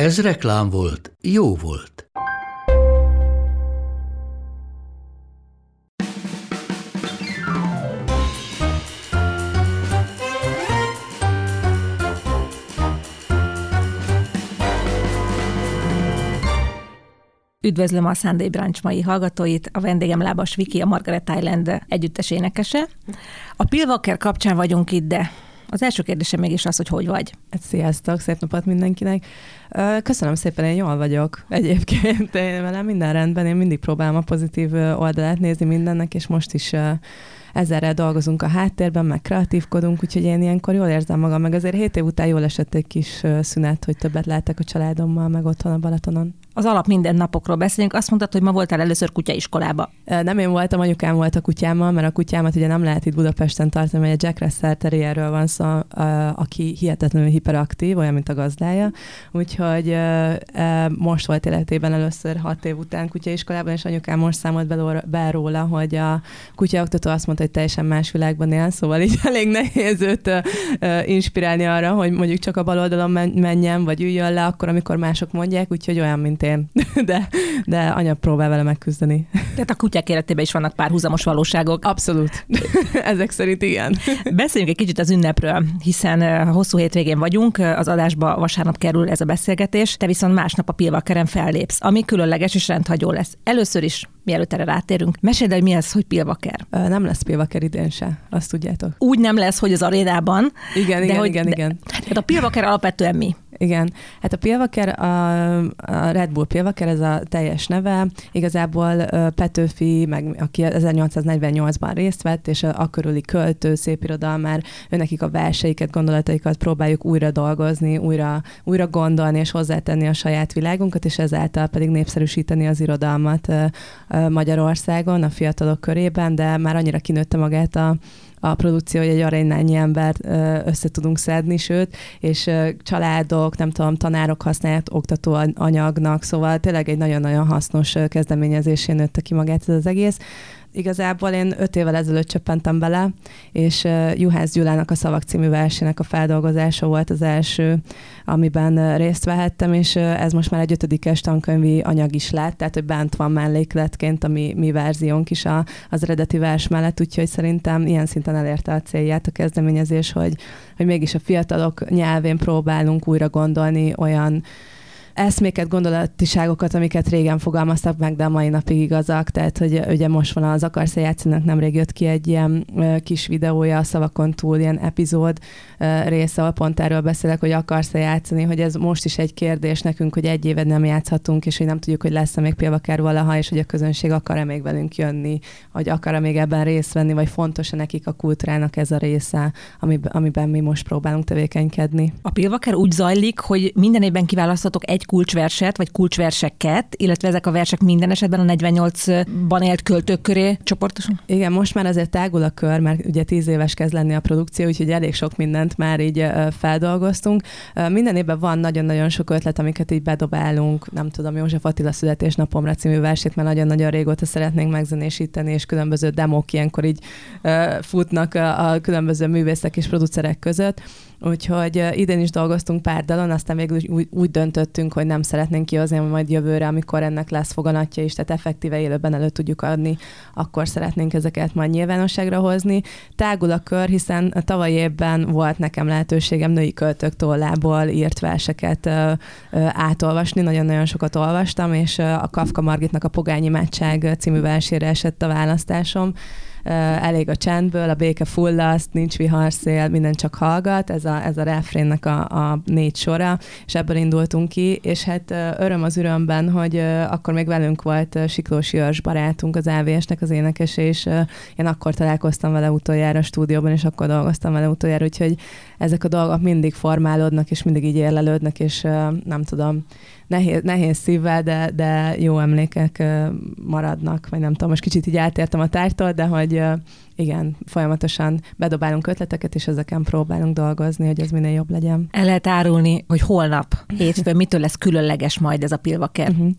Ez reklám volt, jó volt. Üdvözlöm a Sunday Brunch mai hallgatóit, a vendégem Lábas Viki, a Margaret Island együttes énekese. A Pilvaker kapcsán vagyunk itt, de az első kérdésem mégis az, hogy hogy vagy. Hát sziasztok, szép napot mindenkinek. Köszönöm szépen, én jól vagyok egyébként. Én velem minden rendben, én mindig próbálom a pozitív oldalát nézni mindennek, és most is ezerrel dolgozunk a háttérben, meg kreatívkodunk, úgyhogy én ilyenkor jól érzem magam, meg azért hét év után jól esett egy kis szünet, hogy többet láttak a családommal, meg otthon a Balatonon az alap minden napokról beszélünk. Azt mondtad, hogy ma voltál először kutyaiskolába. Nem én voltam, anyukám volt a kutyámmal, mert a kutyámat ugye nem lehet itt Budapesten tartani, mert egy Jack Russell terrierről van szó, aki hihetetlenül hiperaktív, olyan, mint a gazdája. Úgyhogy most volt életében először hat év után kutyaiskolában, és anyukám most számolt be róla, hogy a kutyaoktató azt mondta, hogy teljesen más világban él, szóval így elég nehéz őt inspirálni arra, hogy mondjuk csak a bal oldalon menjen, vagy üljön le, akkor, amikor mások mondják, úgyhogy olyan, mint én, de, de anya próbál vele megküzdeni. Tehát a kutyák életében is vannak párhuzamos valóságok. Abszolút. Ezek szerint igen. Beszéljünk egy kicsit az ünnepről, hiszen hosszú hétvégén vagyunk, az adásba vasárnap kerül ez a beszélgetés, te viszont másnap a Pilvakeren fellépsz, ami különleges és rendhagyó lesz. Először is, mielőtt erre rátérünk, mesélj hogy mi az, hogy Pilvaker. Nem lesz Pilvaker idén se, azt tudjátok. Úgy nem lesz, hogy az arénában. Igen, de igen, hogy, igen, de, igen. Tehát a Pilvaker alapvetően mi? Igen, hát a Pilvaker, a, a Red Bull Pilvaker, ez a teljes neve. Igazából Petőfi, meg aki 1848-ban részt vett, és a, a körüli költő, szépirodalmár, őnekik a verseiket, gondolataikat próbáljuk újra dolgozni, újra, újra gondolni, és hozzátenni a saját világunkat, és ezáltal pedig népszerűsíteni az irodalmat Magyarországon, a fiatalok körében, de már annyira kinőtte magát a a produkció, hogy egy aránynányi ember össze tudunk szedni, sőt, és családok, nem tudom, tanárok használják oktató anyagnak, szóval tényleg egy nagyon-nagyon hasznos kezdeményezésén nőtte ki magát ez az egész. Igazából én öt évvel ezelőtt csöppentem bele, és Juhász Gyulának a Szavak című versének a feldolgozása volt az első, amiben részt vehettem, és ez most már egy ötödikes tankönyvi anyag is lett, tehát hogy bent van mellékletként a mi, mi verziónk is a, az eredeti vers mellett, úgyhogy szerintem ilyen szinten elérte a célját a kezdeményezés, hogy, hogy mégis a fiatalok nyelvén próbálunk újra gondolni olyan eszméket, gondolatiságokat, amiket régen fogalmaztak meg, de a mai napig igazak. Tehát, hogy ugye most van az Akarsz játszanak, nemrég jött ki egy ilyen kis videója a szavakon túl, ilyen epizód része, ahol pont erről beszélek, hogy akarsz játszani, hogy ez most is egy kérdés nekünk, hogy egy évet nem játszhatunk, és hogy nem tudjuk, hogy lesz-e még Pilvaker valaha, és hogy a közönség akar-e még velünk jönni, vagy akar-e még ebben részt venni, vagy fontos-e nekik a kultúrának ez a része, amiben mi most próbálunk tevékenykedni. A Pilvaker úgy zajlik, hogy minden évben kiválasztatok egy kulcsverset, vagy kulcsverseket, illetve ezek a versek minden esetben a 48-ban élt költők köré csoportosan? Igen, most már azért tágul a kör, mert ugye 10 éves kezd lenni a produkció, úgyhogy elég sok mindent már így feldolgoztunk. Minden évben van nagyon-nagyon sok ötlet, amiket így bedobálunk, nem tudom, József Attila születésnapomra című versét, mert nagyon-nagyon régóta szeretnénk megzenésíteni, és különböző demók ilyenkor így futnak a különböző művészek és producerek között. Úgyhogy idén is dolgoztunk pár dalon, aztán végül úgy, úgy döntöttünk, hogy nem szeretnénk kihozni, majd jövőre, amikor ennek lesz foganatja is, tehát effektíve élőben elő tudjuk adni, akkor szeretnénk ezeket majd nyilvánosságra hozni. Tágul a kör, hiszen a tavalyi évben volt nekem lehetőségem női költők tollából írt verseket ö, ö, átolvasni, nagyon-nagyon sokat olvastam, és a Kafka Margitnak a Pogányi Mátság című versére esett a választásom elég a csendből, a béke fullaszt, nincs viharszél, minden csak hallgat, ez a, ez a refrénnek a, a négy sora, és ebből indultunk ki, és hát öröm az örömben, hogy akkor még velünk volt Siklós Jörs barátunk, az AVS-nek az énekes, és én akkor találkoztam vele utoljára a stúdióban, és akkor dolgoztam vele utoljára, úgyhogy ezek a dolgok mindig formálódnak, és mindig így érlelődnek, és nem tudom, nehéz, nehéz szívvel, de, de jó emlékek maradnak, vagy nem tudom, most kicsit így átértem a tártól, de hogy igen, folyamatosan bedobálunk ötleteket, és ezeken próbálunk dolgozni, hogy ez minél jobb legyen. El lehet árulni, hogy holnap, hétfőn mitől lesz különleges majd ez a pilvaker? Uh-huh.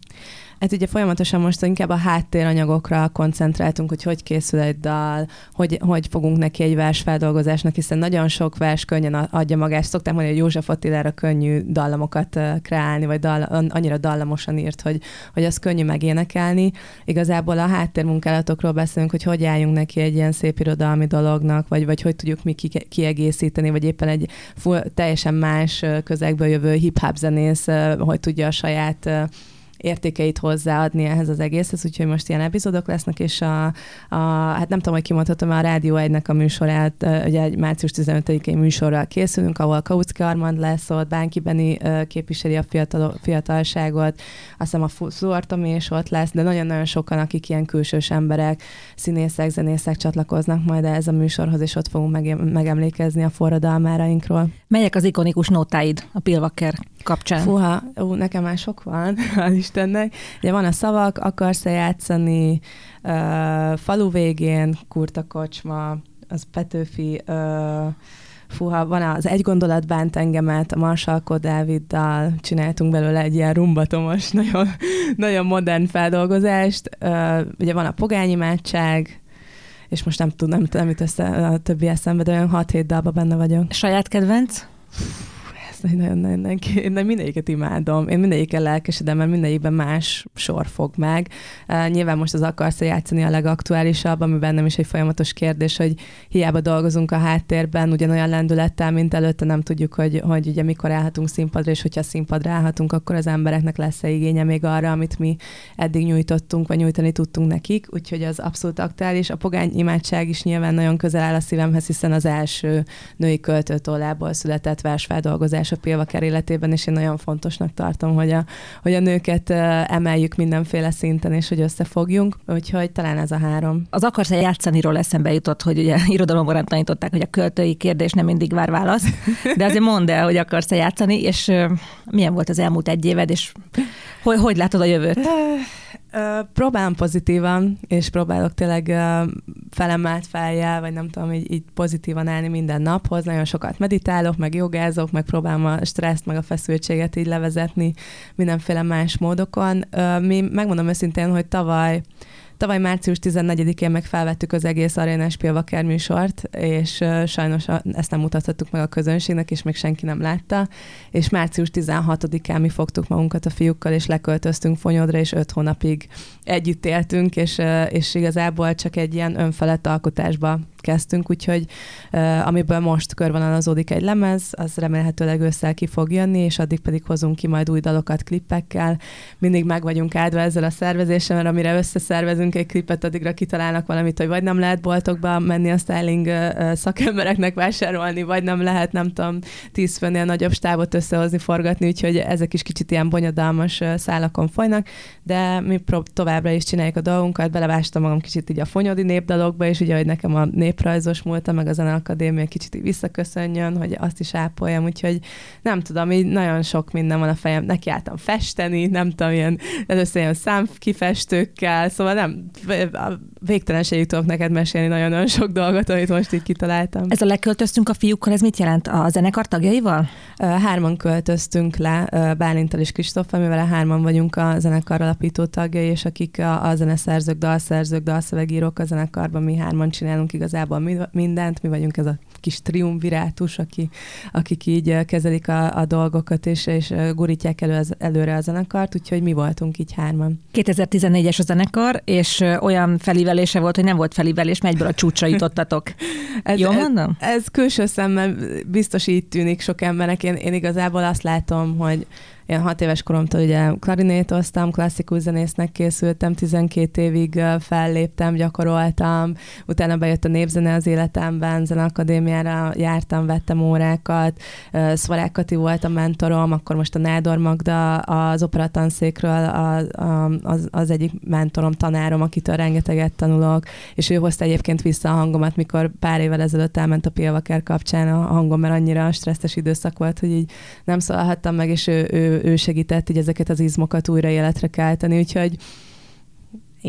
Hát ugye folyamatosan most inkább a háttéranyagokra koncentráltunk, hogy hogy készül egy dal, hogy, hogy fogunk neki egy versfeldolgozásnak, hiszen nagyon sok vers könnyen adja magát. Szoktam mondani, hogy József Attilára könnyű dallamokat kreálni, vagy dal, annyira dallamosan írt, hogy, hogy az könnyű megénekelni. Igazából a háttérmunkálatokról beszélünk, hogy hogy álljunk neki egy ilyen szép irodalmi dolognak, vagy, vagy hogy tudjuk mi kiegészíteni, vagy éppen egy full, teljesen más közegből jövő hip-hop zenész, hogy tudja a saját értékeit hozzáadni ehhez az egészhez, úgyhogy most ilyen epizódok lesznek, és a, a hát nem tudom, hogy kimondhatom, a Rádió 1-nek a műsorát, ugye egy március 15-i műsorral készülünk, ahol Kautsky Armand lesz ott, Bánki Beni képviseli a fiatal, fiatalságot, azt hiszem a Fluortomi is ott lesz, de nagyon-nagyon sokan, akik ilyen külsős emberek, színészek, zenészek csatlakoznak majd ez a műsorhoz, és ott fogunk megemlékezni a forradalmárainkról. Melyek az ikonikus nótáid a Pilvaker kapcsán? Fúha, ó, nekem már sok van, hál' Istennek. Ugye van a szavak, akarsz-e játszani, uh, falu végén, kurta kocsma, az Petőfi, uh, fúha, van az Egy gondolat bánt engemet, a Marsalkó Dáviddal csináltunk belőle egy ilyen rumbatomos, nagyon, nagyon modern feldolgozást. Uh, ugye van a pogányimádság, és most nem tudom, nem, nem jut össze a többi eszembe, de olyan 6-7 dalban benne vagyok. Saját kedvenc? Nagyon-nagyon én mindegyiket imádom. Én mindegyikkel lelkesedem, mert mindegyikben más sor fog meg. Uh, nyilván most az akarsz játszani a legaktuálisabb, ami bennem is egy folyamatos kérdés, hogy hiába dolgozunk a háttérben, ugyanolyan lendülettel, mint előtte nem tudjuk, hogy, hogy ugye mikor állhatunk színpadra, és hogyha színpadra állhatunk, akkor az embereknek lesz-e igénye még arra, amit mi eddig nyújtottunk, vagy nyújtani tudtunk nekik, úgyhogy az abszolút aktuális. A pogány imádság is nyilván nagyon közel áll a szívemhez, hiszen az első női költőtollából született versfeldolgozás a Pilvaker életében, és én nagyon fontosnak tartom, hogy a, hogy a nőket emeljük mindenféle szinten, és hogy összefogjunk, úgyhogy talán ez a három. Az akarsz játszaniról eszembe jutott, hogy ugye irodalomban tanították, hogy a költői kérdés nem mindig vár választ, de azért mondd el, hogy akarsz játszani, és milyen volt az elmúlt egy éved, és hogy, hogy látod a jövőt? Próbálom pozitívan, és próbálok tényleg felemelt fejjel, vagy nem tudom, így, így pozitívan állni minden naphoz. Nagyon sokat meditálok, meg jogázok, meg próbálom a stresszt, meg a feszültséget így levezetni mindenféle más módokon. Mi megmondom őszintén, hogy tavaly Tavaly március 14-én meg felvettük az egész arénás Pilvaker műsort, és sajnos ezt nem mutathattuk meg a közönségnek, és még senki nem látta. És március 16-án mi fogtuk magunkat a fiúkkal, és leköltöztünk Fonyodra, és öt hónapig együtt éltünk, és, és igazából csak egy ilyen önfelett alkotásba kezdtünk, úgyhogy uh, amiből most körvonalazódik egy lemez, az remélhetőleg össze ki fog jönni, és addig pedig hozunk ki majd új dalokat klippekkel. Mindig meg vagyunk áldva ezzel a szervezéssel, mert amire összeszervezünk egy klippet, addigra kitalálnak valamit, hogy vagy nem lehet boltokba menni a styling uh, szakembereknek vásárolni, vagy nem lehet, nem tudom, tíz főnél nagyobb stábot összehozni, forgatni, úgyhogy ezek is kicsit ilyen bonyodalmas szálakon folynak, de mi továbbra is csináljuk a dolgunkat, belevástam magam kicsit így a fonyodi népdalokba, és ugye, hogy nekem a nép néprajzos múlta, meg a Zeneakadémia kicsit visszaköszönjön, hogy azt is ápoljam, úgyhogy nem tudom, így nagyon sok minden van a fejem. Nekiálltam festeni, nem tudom, ilyen először ilyen számkifestőkkel, szóval nem, végtelenségig tudok neked mesélni nagyon-nagyon sok dolgot, amit most így kitaláltam. Ez a leköltöztünk a fiúkkal, ez mit jelent? A zenekar tagjaival? Hárman költöztünk le, Bálintal és Kristóffal, mivel a hárman vagyunk a zenekar alapító tagjai, és akik a, a zeneszerzők, dalszerzők, dalszövegírók a zenekarban, mi hárman csinálunk igazából mindent, mi vagyunk ez a kis triumvirátus, aki, akik így kezelik a, a dolgokat, és, és gurítják elő az, előre a zenekart, úgyhogy mi voltunk így hárman. 2014-es a zenekar, és olyan felívelése volt, hogy nem volt felívelés, mert egyből a csúcsra jutottatok. ez, Jól mondom? Ez, ez külső szemmel biztos így tűnik sok embernek. Én, én igazából azt látom, hogy én hat éves koromtól ugye klarinétoztam, klasszikus zenésznek készültem, 12 évig felléptem, gyakoroltam, utána bejött a népzene az életemben, zeneakadémiára jártam, vettem órákat, Szvarák Kati volt a mentorom, akkor most a Nádor Magda az operatanszékről az, az egyik mentorom, tanárom, akitől rengeteget tanulok, és ő hozta egyébként vissza a hangomat, mikor pár évvel ezelőtt elment a Pilvaker kapcsán a hangom, mert annyira stresszes időszak volt, hogy így nem szólhattam meg, és ő, ő ő, segített így ezeket az izmokat újra életre kelteni, úgyhogy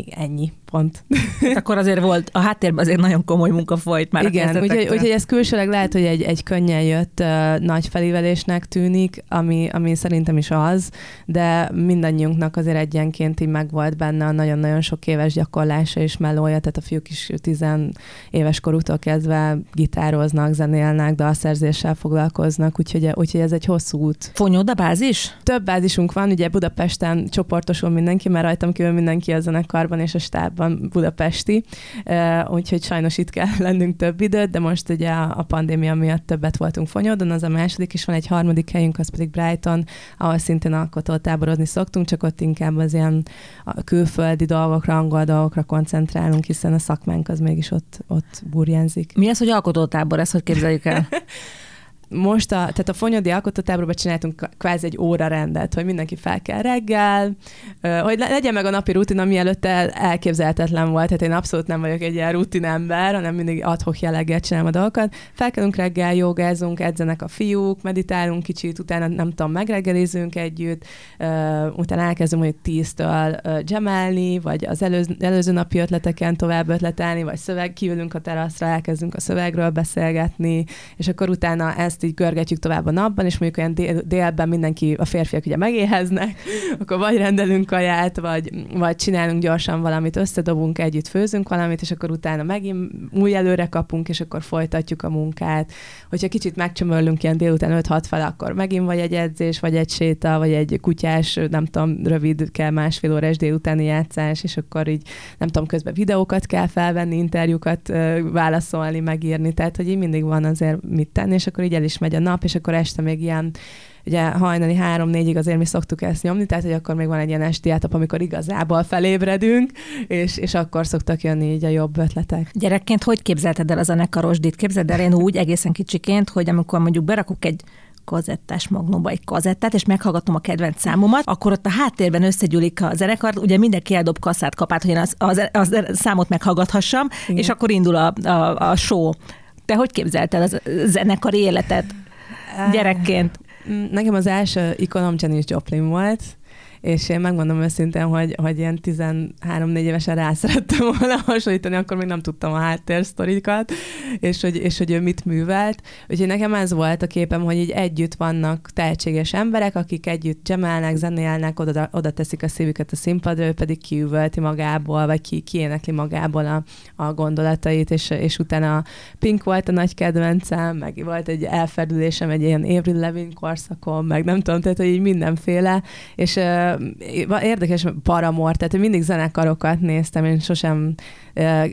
ennyi, pont. Hát akkor azért volt, a háttérben azért nagyon komoly munka folyt már Igen, úgyhogy, úgyhogy ez külsőleg lehet, hogy egy, egy könnyen jött uh, nagy felívelésnek tűnik, ami, ami szerintem is az, de mindannyiunknak azért egyenként így megvolt benne a nagyon-nagyon sok éves gyakorlása és melója, tehát a fiúk is tizen éves korútól kezdve gitároznak, zenélnek, dalszerzéssel foglalkoznak, úgyhogy, úgyhogy ez egy hosszú út. Fonyód a bázis? Több bázisunk van, ugye Budapesten csoportosul mindenki, mert rajtam kívül mindenki a zenekarban és a stábban van budapesti, úgyhogy sajnos itt kell lennünk több időt, de most ugye a pandémia miatt többet voltunk Fonyódon, az a második, és van egy harmadik helyünk, az pedig Brighton, ahol szintén alkotó táborozni szoktunk, csak ott inkább az ilyen külföldi dolgokra, angol dolgokra koncentrálunk, hiszen a szakmánk az mégis ott, ott burjánzik. Mi az, hogy alkotótábor, ezt hogy képzeljük el? most a, tehát a Fonyodi Alkotótáborban csináltunk kvázi egy óra rendet, hogy mindenki fel kell reggel, hogy legyen meg a napi rutin, ami előtte elképzelhetetlen volt, tehát én abszolút nem vagyok egy ilyen rutin ember, hanem mindig adhok jelleggel csinálom a dolgokat. Felkelünk reggel, jogázunk, edzenek a fiúk, meditálunk kicsit, utána nem tudom, megreggelizünk együtt, utána elkezdünk hogy tíztől gemelni, vagy az előző, előző napi ötleteken tovább ötletelni, vagy szöveg, kiülünk a teraszra, elkezdünk a szövegről beszélgetni, és akkor utána ezt így görgetjük tovább a napban, és mondjuk olyan dél, délben mindenki, a férfiak ugye megéheznek, akkor vagy rendelünk kaját, vagy, vagy csinálunk gyorsan valamit, összedobunk együtt, főzünk valamit, és akkor utána megint új előre kapunk, és akkor folytatjuk a munkát. Hogyha kicsit megcsömörlünk ilyen délután 5-6 fel, akkor megint vagy egy edzés, vagy egy séta, vagy egy kutyás, nem tudom, rövid kell másfél órás délutáni játszás, és akkor így, nem tudom, közben videókat kell felvenni, interjúkat válaszolni, megírni, tehát hogy így mindig van azért mit tenni, és akkor így el is megy a nap, és akkor este még ilyen ugye hajnali három-négyig azért mi szoktuk ezt nyomni, tehát hogy akkor még van egy ilyen esti átap, amikor igazából felébredünk, és, és akkor szoktak jönni így a jobb ötletek. Gyerekként hogy képzelted el a zenekarosdit? Képzeld el én úgy egészen kicsiként, hogy amikor mondjuk berakok egy kazettás magnóba egy kazettát, és meghallgatom a kedvenc számomat, akkor ott a háttérben összegyűlik a zenekar, ugye mindenki eldob kasszát kapát, hogy én az, az, az számot meghallgathassam, Igen. és akkor indul a, a, a show. Te hogy képzelted az zenekari életet gyerekként? Nekem az első ikonom Janis Joplin volt, és én megmondom őszintén, hogy, hogy ilyen 13-4 évesen rá szerettem volna hasonlítani, akkor még nem tudtam a háttérsztorikat, és hogy, és hogy ő mit művelt. Úgyhogy nekem ez volt a képem, hogy így együtt vannak tehetséges emberek, akik együtt csemelnek, zenélnek, oda, oda teszik a szívüket a színpadra, ő pedig kiüvölti magából, vagy ki, kiénekli magából a, a gondolatait, és, és utána Pink volt a nagy kedvencem, meg volt egy elferdülésem egy ilyen Avril Levin korszakon, meg nem tudom, tehát hogy így mindenféle, és érdekes paramor, tehát mindig zenekarokat néztem, én sosem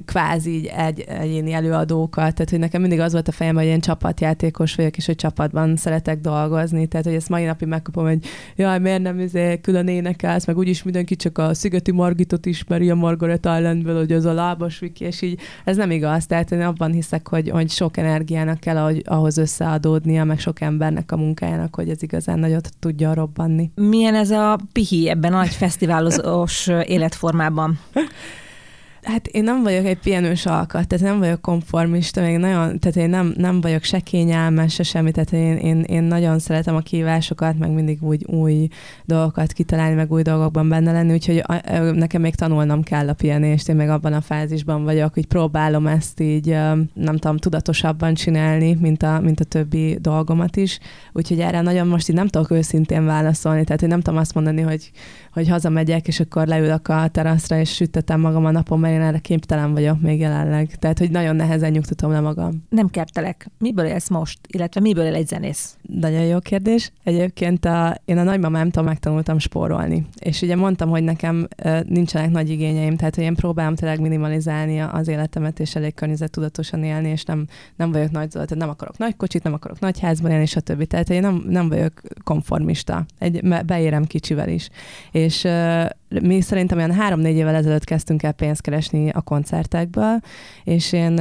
kvázi így egy, egyéni előadókat, tehát hogy nekem mindig az volt a fejem, hogy én csapatjátékos vagyok, és hogy csapatban szeretek dolgozni, tehát hogy ezt mai napig megkapom, hogy jaj, miért nem izé, külön énekelsz, meg úgyis mindenki csak a Szigeti Margitot ismeri a Margaret Islandből, hogy az a lábas viki, és így ez nem igaz, tehát én abban hiszek, hogy, hogy sok energiának kell ahogy, ahhoz összeadódnia, meg sok embernek a munkájának, hogy ez igazán nagyot tudja robbanni. Milyen ez a pihi ebben a nagy fesztiválozós életformában? Hát én nem vagyok egy pihenős alkat, tehát nem vagyok konformista, még nagyon, tehát én nem, nem vagyok se kényelmes, se semmi, tehát én, én, én nagyon szeretem a kívásokat, meg mindig úgy új dolgokat kitalálni, meg új dolgokban benne lenni, úgyhogy nekem még tanulnom kell a pihenést, én még abban a fázisban vagyok, hogy próbálom ezt így, nem tudom, tudatosabban csinálni, mint a, mint a többi dolgomat is, úgyhogy erre nagyon most így nem tudok őszintén válaszolni, tehát hogy nem tudom azt mondani, hogy, hogy hazamegyek, és akkor leülök a teraszra, és süttetem magam a napon, mert én erre képtelen vagyok még jelenleg. Tehát, hogy nagyon nehezen nyugtatom le magam. Nem kertelek. Miből élsz most? Illetve miből él egy zenész? Nagyon jó kérdés. Egyébként a, én a nagymamámtól megtanultam spórolni. És ugye mondtam, hogy nekem uh, nincsenek nagy igényeim, tehát hogy én próbálom tényleg minimalizálni az életemet, és elég tudatosan élni, és nem, nem vagyok nagy tehát nem akarok nagy kocsit, nem akarok nagy házban élni, stb. Tehát én nem, nem vagyok konformista. Egy, beérem kicsivel is és mi szerintem olyan három-négy évvel ezelőtt kezdtünk el pénzt keresni a koncertekből, és én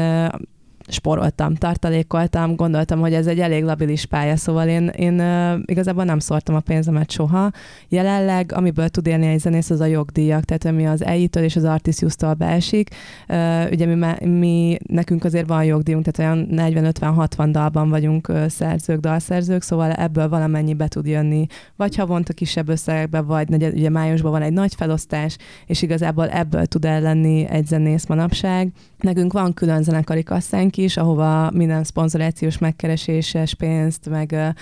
sporoltam, tartalékoltam, gondoltam, hogy ez egy elég labilis pálya, szóval én, én igazából nem szórtam a pénzemet soha. Jelenleg, amiből tud élni egy zenész, az a jogdíjak, tehát ami az EI-től és az Artisius-tól beesik. Ugye mi, mi, nekünk azért van jogdíjunk, tehát olyan 40-50-60 dalban vagyunk szerzők, dalszerzők, szóval ebből valamennyi be tud jönni, vagy havonta kisebb összegekbe, vagy ugye májusban van egy nagy felosztás, és igazából ebből tud el egy zenész manapság. Nekünk van külön zenekari kasszánk is, ahova minden szponzorációs megkereséses pénzt, meg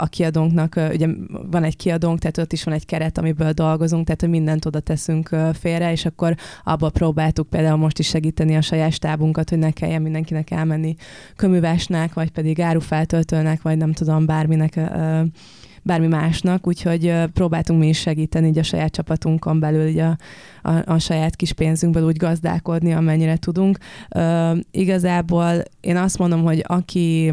a kiadónknak, ugye van egy kiadónk, tehát ott is van egy keret, amiből dolgozunk, tehát hogy mindent oda teszünk félre, és akkor abba próbáltuk például most is segíteni a saját stábunkat, hogy ne kelljen mindenkinek elmenni köművesnek, vagy pedig árufeltöltőnek, vagy nem tudom, bárminek bármi másnak, úgyhogy próbáltunk mi is segíteni így a saját csapatunkon belül, így a, a, a saját kis pénzünkből úgy gazdálkodni, amennyire tudunk. Igazából én azt mondom, hogy aki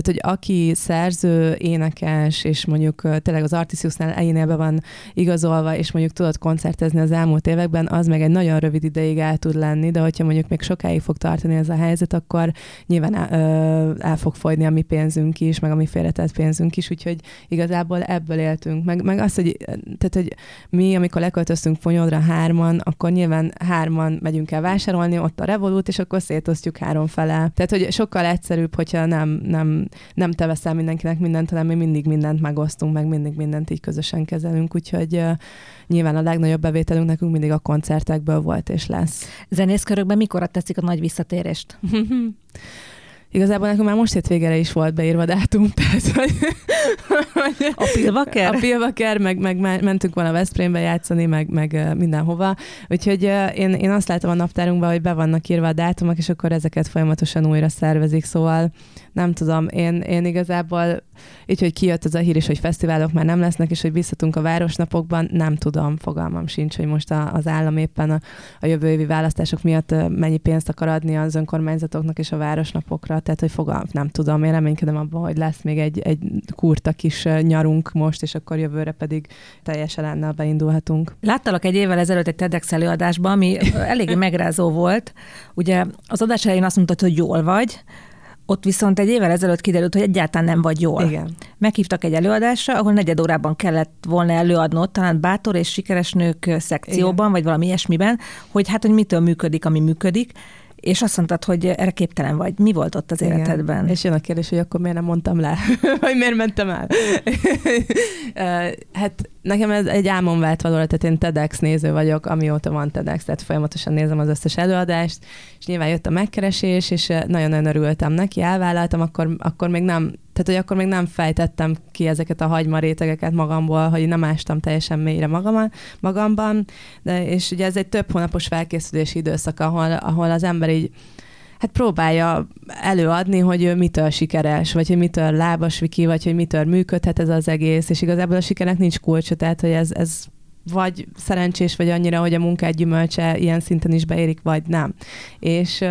tehát, hogy aki szerző, énekes, és mondjuk tényleg az Artisiusnál eljénél be van igazolva, és mondjuk tudott koncertezni az elmúlt években, az meg egy nagyon rövid ideig el tud lenni, de hogyha mondjuk még sokáig fog tartani ez a helyzet, akkor nyilván el, el fog fogyni a mi pénzünk is, meg a mi félretett pénzünk is, úgyhogy igazából ebből éltünk. Meg, meg az, hogy, tehát, hogy mi, amikor leköltöztünk Fonyodra hárman, akkor nyilván hárman megyünk el vásárolni, ott a Revolut, és akkor szétosztjuk három fele. Tehát, hogy sokkal egyszerűbb, hogyha nem, nem nem te veszel mindenkinek mindent, hanem mi mindig mindent megosztunk, meg mindig mindent így közösen kezelünk, úgyhogy uh, nyilván a legnagyobb bevételünk nekünk mindig a koncertekből volt és lesz. Zenészkörökben mikor tetszik a nagy visszatérést? Igazából nekünk már most hétvégére is volt beírva dátum, tehát hogy... A Pilvaker? A Pilvaker, meg, meg mentünk volna Veszprémbe játszani, meg, meg mindenhova. Úgyhogy én, én azt látom a naptárunkban, hogy be vannak írva a dátumok, és akkor ezeket folyamatosan újra szervezik, szóval nem tudom, én, én igazából így, hogy kijött ez a hír is, hogy fesztiválok már nem lesznek, és hogy visszatunk a városnapokban, nem tudom, fogalmam sincs, hogy most a, az állam éppen a, a jövő évi választások miatt mennyi pénzt akar adni az önkormányzatoknak és a városnapokra, tehát hogy fogalmam, nem tudom, én reménykedem abban, hogy lesz még egy, egy kurta kis nyarunk most, és akkor jövőre pedig teljesen lenne, beindulhatunk. Láttalak egy évvel ezelőtt egy TEDx előadásban, ami eléggé megrázó volt. Ugye az adás elején azt mondtad, hogy jól vagy, ott viszont egy évvel ezelőtt kiderült, hogy egyáltalán nem vagy jól. Igen. Meghívtak egy előadásra, ahol negyed órában kellett volna előadnod, talán bátor és sikeres nők szekcióban, Igen. vagy valami ilyesmiben, hogy hát, hogy mitől működik, ami működik, és azt mondtad, hogy erre képtelen vagy. Mi volt ott az Igen. életedben? És jön a kérdés, hogy akkor miért nem mondtam le, vagy miért mentem el. hát nekem ez egy álmom vált valóra, tehát én TEDx néző vagyok, amióta van TEDx, tehát folyamatosan nézem az összes előadást, és nyilván jött a megkeresés, és nagyon-nagyon örültem neki, elvállaltam, akkor, akkor még nem tehát, hogy akkor még nem fejtettem ki ezeket a hagyma rétegeket magamból, hogy nem ástam teljesen mélyre magam, magamban, de, és ugye ez egy több hónapos felkészülési időszak, ahol, ahol az ember így hát próbálja előadni, hogy ő mitől sikeres, vagy hogy mitől lábas viki, vagy hogy mitől működhet ez az egész, és igazából a sikernek nincs kulcsa, tehát hogy ez, ez vagy szerencsés vagy annyira, hogy a munkád gyümölcse ilyen szinten is beérik, vagy nem. És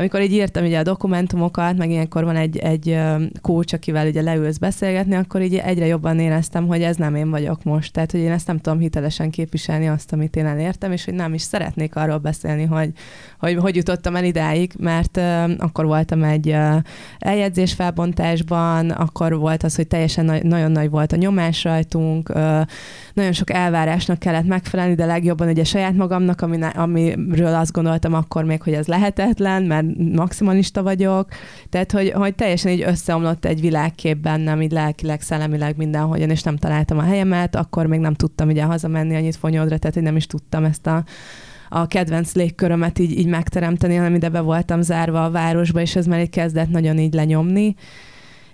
amikor így írtam ugye a dokumentumokat, meg ilyenkor van egy, egy coach, akivel ugye leülsz beszélgetni, akkor így egyre jobban éreztem, hogy ez nem én vagyok most. Tehát, hogy én ezt nem tudom hitelesen képviselni azt, amit én elértem, és hogy nem is szeretnék arról beszélni, hogy hogy, hogy jutottam el idáig, mert akkor voltam egy uh, eljegyzés felbontásban, akkor volt az, hogy teljesen na- nagyon nagy volt a nyomás rajtunk, nagyon sok elvárásnak kellett megfelelni, de legjobban ugye saját magamnak, ami, amiről azt gondoltam akkor még, hogy ez lehetetlen, mert maximalista vagyok, tehát hogy, hogy teljesen így összeomlott egy világkép bennem, így lelkileg, szellemileg mindenhogyan, és nem találtam a helyemet, akkor még nem tudtam ugye hazamenni annyit fonyodra, tehát hogy nem is tudtam ezt a a kedvenc légkörömet így, így megteremteni, hanem ide be voltam zárva a városba, és ez már egy kezdett nagyon így lenyomni.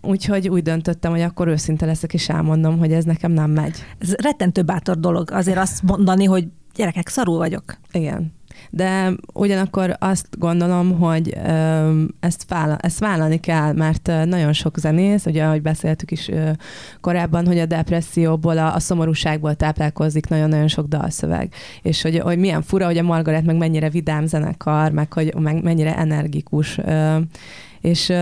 Úgyhogy úgy döntöttem, hogy akkor őszinte leszek, és elmondom, hogy ez nekem nem megy. Ez rettentő bátor dolog azért azt mondani, hogy gyerekek, szarul vagyok. Igen de ugyanakkor azt gondolom, hogy ezt, vála, ezt vállalni kell, mert nagyon sok zenész, ugye ahogy beszéltük is korábban, hogy a depresszióból, a, a szomorúságból táplálkozik nagyon-nagyon sok dalszöveg, és hogy, hogy milyen fura, hogy a Margaret meg mennyire vidám zenekar, meg hogy meg mennyire energikus. És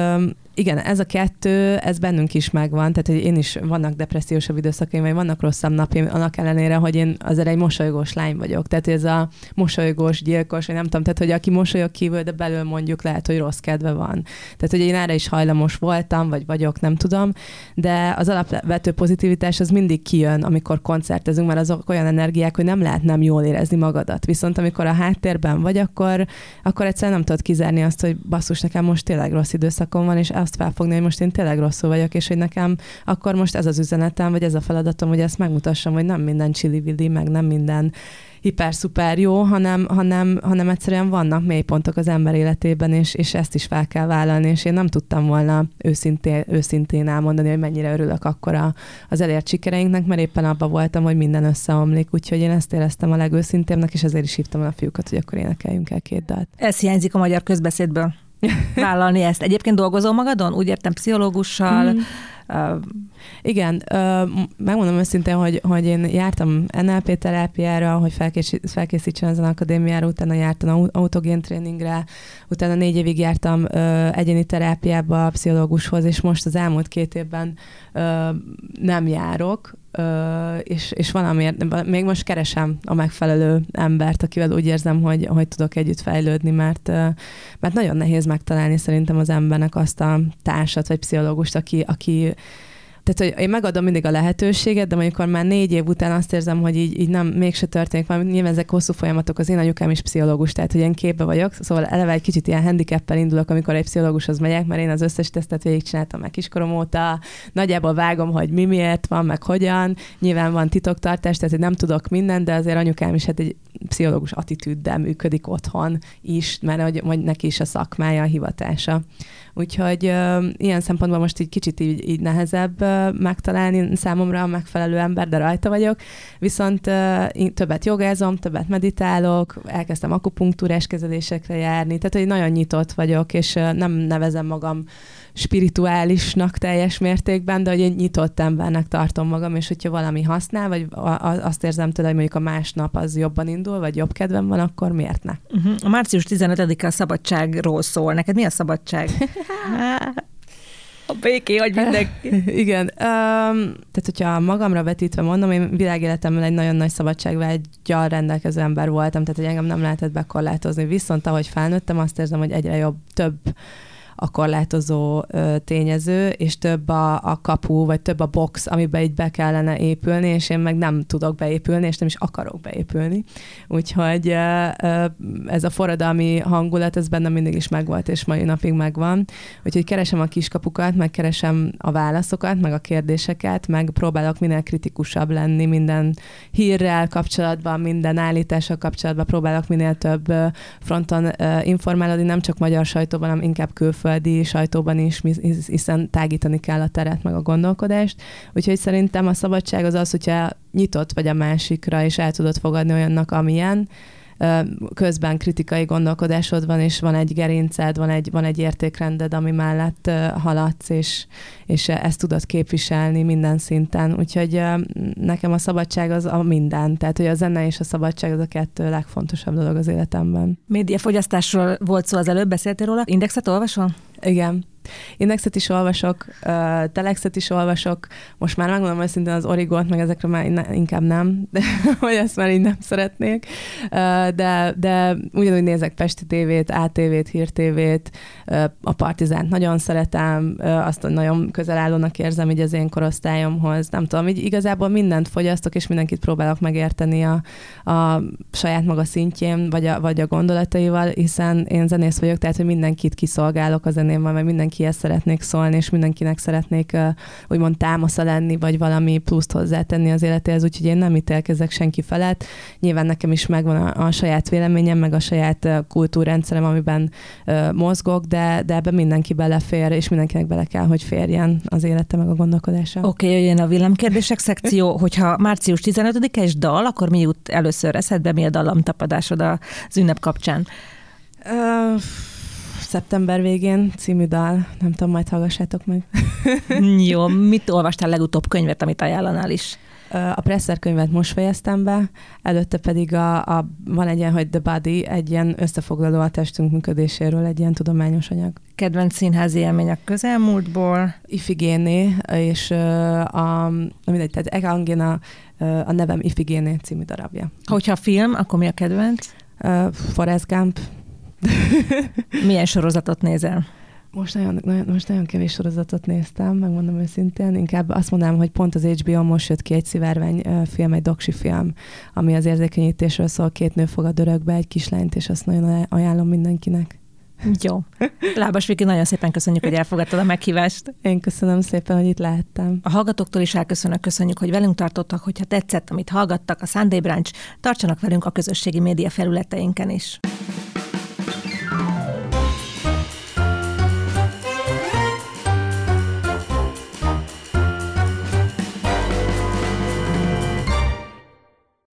igen, ez a kettő, ez bennünk is megvan, tehát hogy én is vannak depressziósabb időszakaim, vagy vannak rosszabb napjaim, annak ellenére, hogy én azért egy mosolygós lány vagyok. Tehát ez a mosolygós, gyilkos, vagy nem tudom, tehát hogy aki mosolyog kívül, de belül mondjuk lehet, hogy rossz kedve van. Tehát hogy én erre is hajlamos voltam, vagy vagyok, nem tudom, de az alapvető pozitivitás az mindig kijön, amikor koncertezünk, mert azok olyan energiák, hogy nem lehet nem jól érezni magadat. Viszont amikor a háttérben vagy, akkor, akkor egyszerűen nem tudod kizárni azt, hogy basszus, nekem most tényleg rossz időszakom van, és azt felfogni, hogy most én tényleg rosszul vagyok, és hogy nekem akkor most ez az üzenetem, vagy ez a feladatom, hogy ezt megmutassam, hogy nem minden csili meg nem minden hiper-szuper jó, hanem, hanem, hanem egyszerűen vannak mélypontok az ember életében, és, és ezt is fel kell vállalni, és én nem tudtam volna őszintén, őszintén elmondani, hogy mennyire örülök akkor az elért sikereinknek, mert éppen abban voltam, hogy minden összeomlik, úgyhogy én ezt éreztem a legőszintébbnek, és ezért is hívtam a fiúkat, hogy akkor énekeljünk el két dalt. Ez hiányzik a magyar közbeszédből vállalni ezt. Egyébként dolgozol magadon? Úgy értem, pszichológussal, mm. Igen, megmondom őszintén, hogy, hogy én jártam NLP terápiára, hogy felkészítsen ezen akadémiára, utána jártam autogén tréningre, utána négy évig jártam egyéni terápiába pszichológushoz, és most az elmúlt két évben nem járok, Uh, és, és valamiért, még most keresem a megfelelő embert, akivel úgy érzem, hogy, hogy tudok együtt fejlődni, mert, mert nagyon nehéz megtalálni szerintem az embernek azt a társat vagy pszichológust, aki, aki tehát, hogy én megadom mindig a lehetőséget, de amikor már négy év után azt érzem, hogy így, így nem, mégse történik valami, nyilván ezek hosszú folyamatok, az én anyukám is pszichológus, tehát hogy én képbe vagyok, szóval eleve egy kicsit ilyen handicappel indulok, amikor egy pszichológushoz megyek, mert én az összes tesztet végigcsináltam meg kiskorom óta, nagyjából vágom, hogy mi miért van, meg hogyan, nyilván van titoktartás, tehát nem tudok minden, de azért anyukám is hát egy pszichológus attitűddel működik otthon is, mert hogy, hogy neki is a szakmája, a hivatása. Úgyhogy ilyen szempontból most egy kicsit így, így nehezebb megtalálni számomra a megfelelő ember, de rajta vagyok. Viszont többet jogázom, többet meditálok, elkezdtem akupunktúrás kezelésekre járni, tehát hogy nagyon nyitott vagyok, és nem nevezem magam spirituálisnak teljes mértékben, de hogy én nyitott embernek tartom magam, és hogyha valami használ, vagy azt érzem tőle, hogy mondjuk a másnap az jobban indul, vagy jobb kedvem van, akkor miért ne? Uh-huh. A március 15-e a szabadságról szól. Neked mi a szabadság? a béké, hogy mindenki. Igen. Um, tehát, hogyha magamra vetítve mondom, én világéletemben egy nagyon nagy szabadságvágyal rendelkező ember voltam, tehát, hogy engem nem lehetett bekorlátozni. Viszont ahogy felnőttem, azt érzem, hogy egyre jobb, több a korlátozó tényező, és több a, a kapu, vagy több a box, amiben így be kellene épülni, és én meg nem tudok beépülni, és nem is akarok beépülni. Úgyhogy ez a forradalmi hangulat, ez bennem mindig is megvolt, és mai napig megvan. Úgyhogy keresem a kiskapukat, meg keresem a válaszokat, meg a kérdéseket, meg próbálok minél kritikusabb lenni minden hírrel kapcsolatban, minden állítással kapcsolatban, próbálok minél több fronton informálódni, nem csak magyar sajtóban, hanem inkább külföldön külföldi sajtóban is, hiszen tágítani kell a teret meg a gondolkodást. Úgyhogy szerintem a szabadság az az, hogyha nyitott vagy a másikra, és el tudod fogadni olyannak, amilyen, közben kritikai gondolkodásod van, és van egy gerinced, van egy, van egy értékrended, ami mellett haladsz, és, és ezt tudod képviselni minden szinten. Úgyhogy nekem a szabadság az a minden. Tehát, hogy a zene és a szabadság az a kettő legfontosabb dolog az életemben. Médiafogyasztásról volt szó az előbb, beszéltél róla? Indexet olvasol? Igen. Indexet is olvasok, uh, telexet is olvasok, most már megmondom őszintén az origót, meg ezekre már inkább nem, de hogy ezt már így nem szeretnék, uh, de, de ugyanúgy nézek Pesti tévét, ATV-t, Hír tévét, uh, a Partizánt nagyon szeretem, uh, azt nagyon közel állónak érzem így az én korosztályomhoz, nem tudom, így igazából mindent fogyasztok, és mindenkit próbálok megérteni a, a saját maga szintjén, vagy a, vagy a gondolataival, hiszen én zenész vagyok, tehát hogy mindenkit kiszolgálok a zenémmel, mert mindenki mindenkihez szeretnék szólni, és mindenkinek szeretnék úgymond támasza lenni, vagy valami pluszt hozzátenni az életéhez, úgyhogy én nem ítélkezek senki felett. Nyilván nekem is megvan a, a saját véleményem, meg a saját kultúrrendszerem, amiben mozgok, de, de ebben mindenki belefér, és mindenkinek bele kell, hogy férjen az élete, meg a gondolkodása. Oké, okay, jöjjön a villámkérdések szekció, hogyha március 15-e és dal, akkor mi jut először eszedbe, mi a dallamtapadásod az ünnep kapcsán? Uh, Szeptember végén című dal, nem tudom, majd hallgassátok meg. Jó, mit olvastál legutóbb könyvet, amit ajánlanál is? A Presser könyvet most fejeztem be, előtte pedig a, a, van egy ilyen, hogy The Body, egy ilyen összefoglaló a testünk működéséről, egy ilyen tudományos anyag. Kedvenc színházi élmény a közelmúltból? Ifigéné, és a, mindegy, tehát Egangéna a nevem Ifigéné című darabja. Hogyha a film, akkor mi a kedvenc? Uh, Forrest Gump. Milyen sorozatot nézel? Most nagyon, nagyon, most nagyon kevés sorozatot néztem, megmondom őszintén. Inkább azt mondanám, hogy pont az HBO most jött ki egy szivárvány film, egy doksi film, ami az érzékenyítésről szól. Két nő fogad örökbe egy kislányt, és azt nagyon ajánlom mindenkinek. Jó. Lábas Viki, nagyon szépen köszönjük, hogy elfogadtad a meghívást. Én köszönöm szépen, hogy itt lehettem. A hallgatóktól is elköszönök, köszönjük, hogy velünk tartottak, hogyha tetszett, amit hallgattak, a Sunday Branch, tartsanak velünk a közösségi média felületeinken is.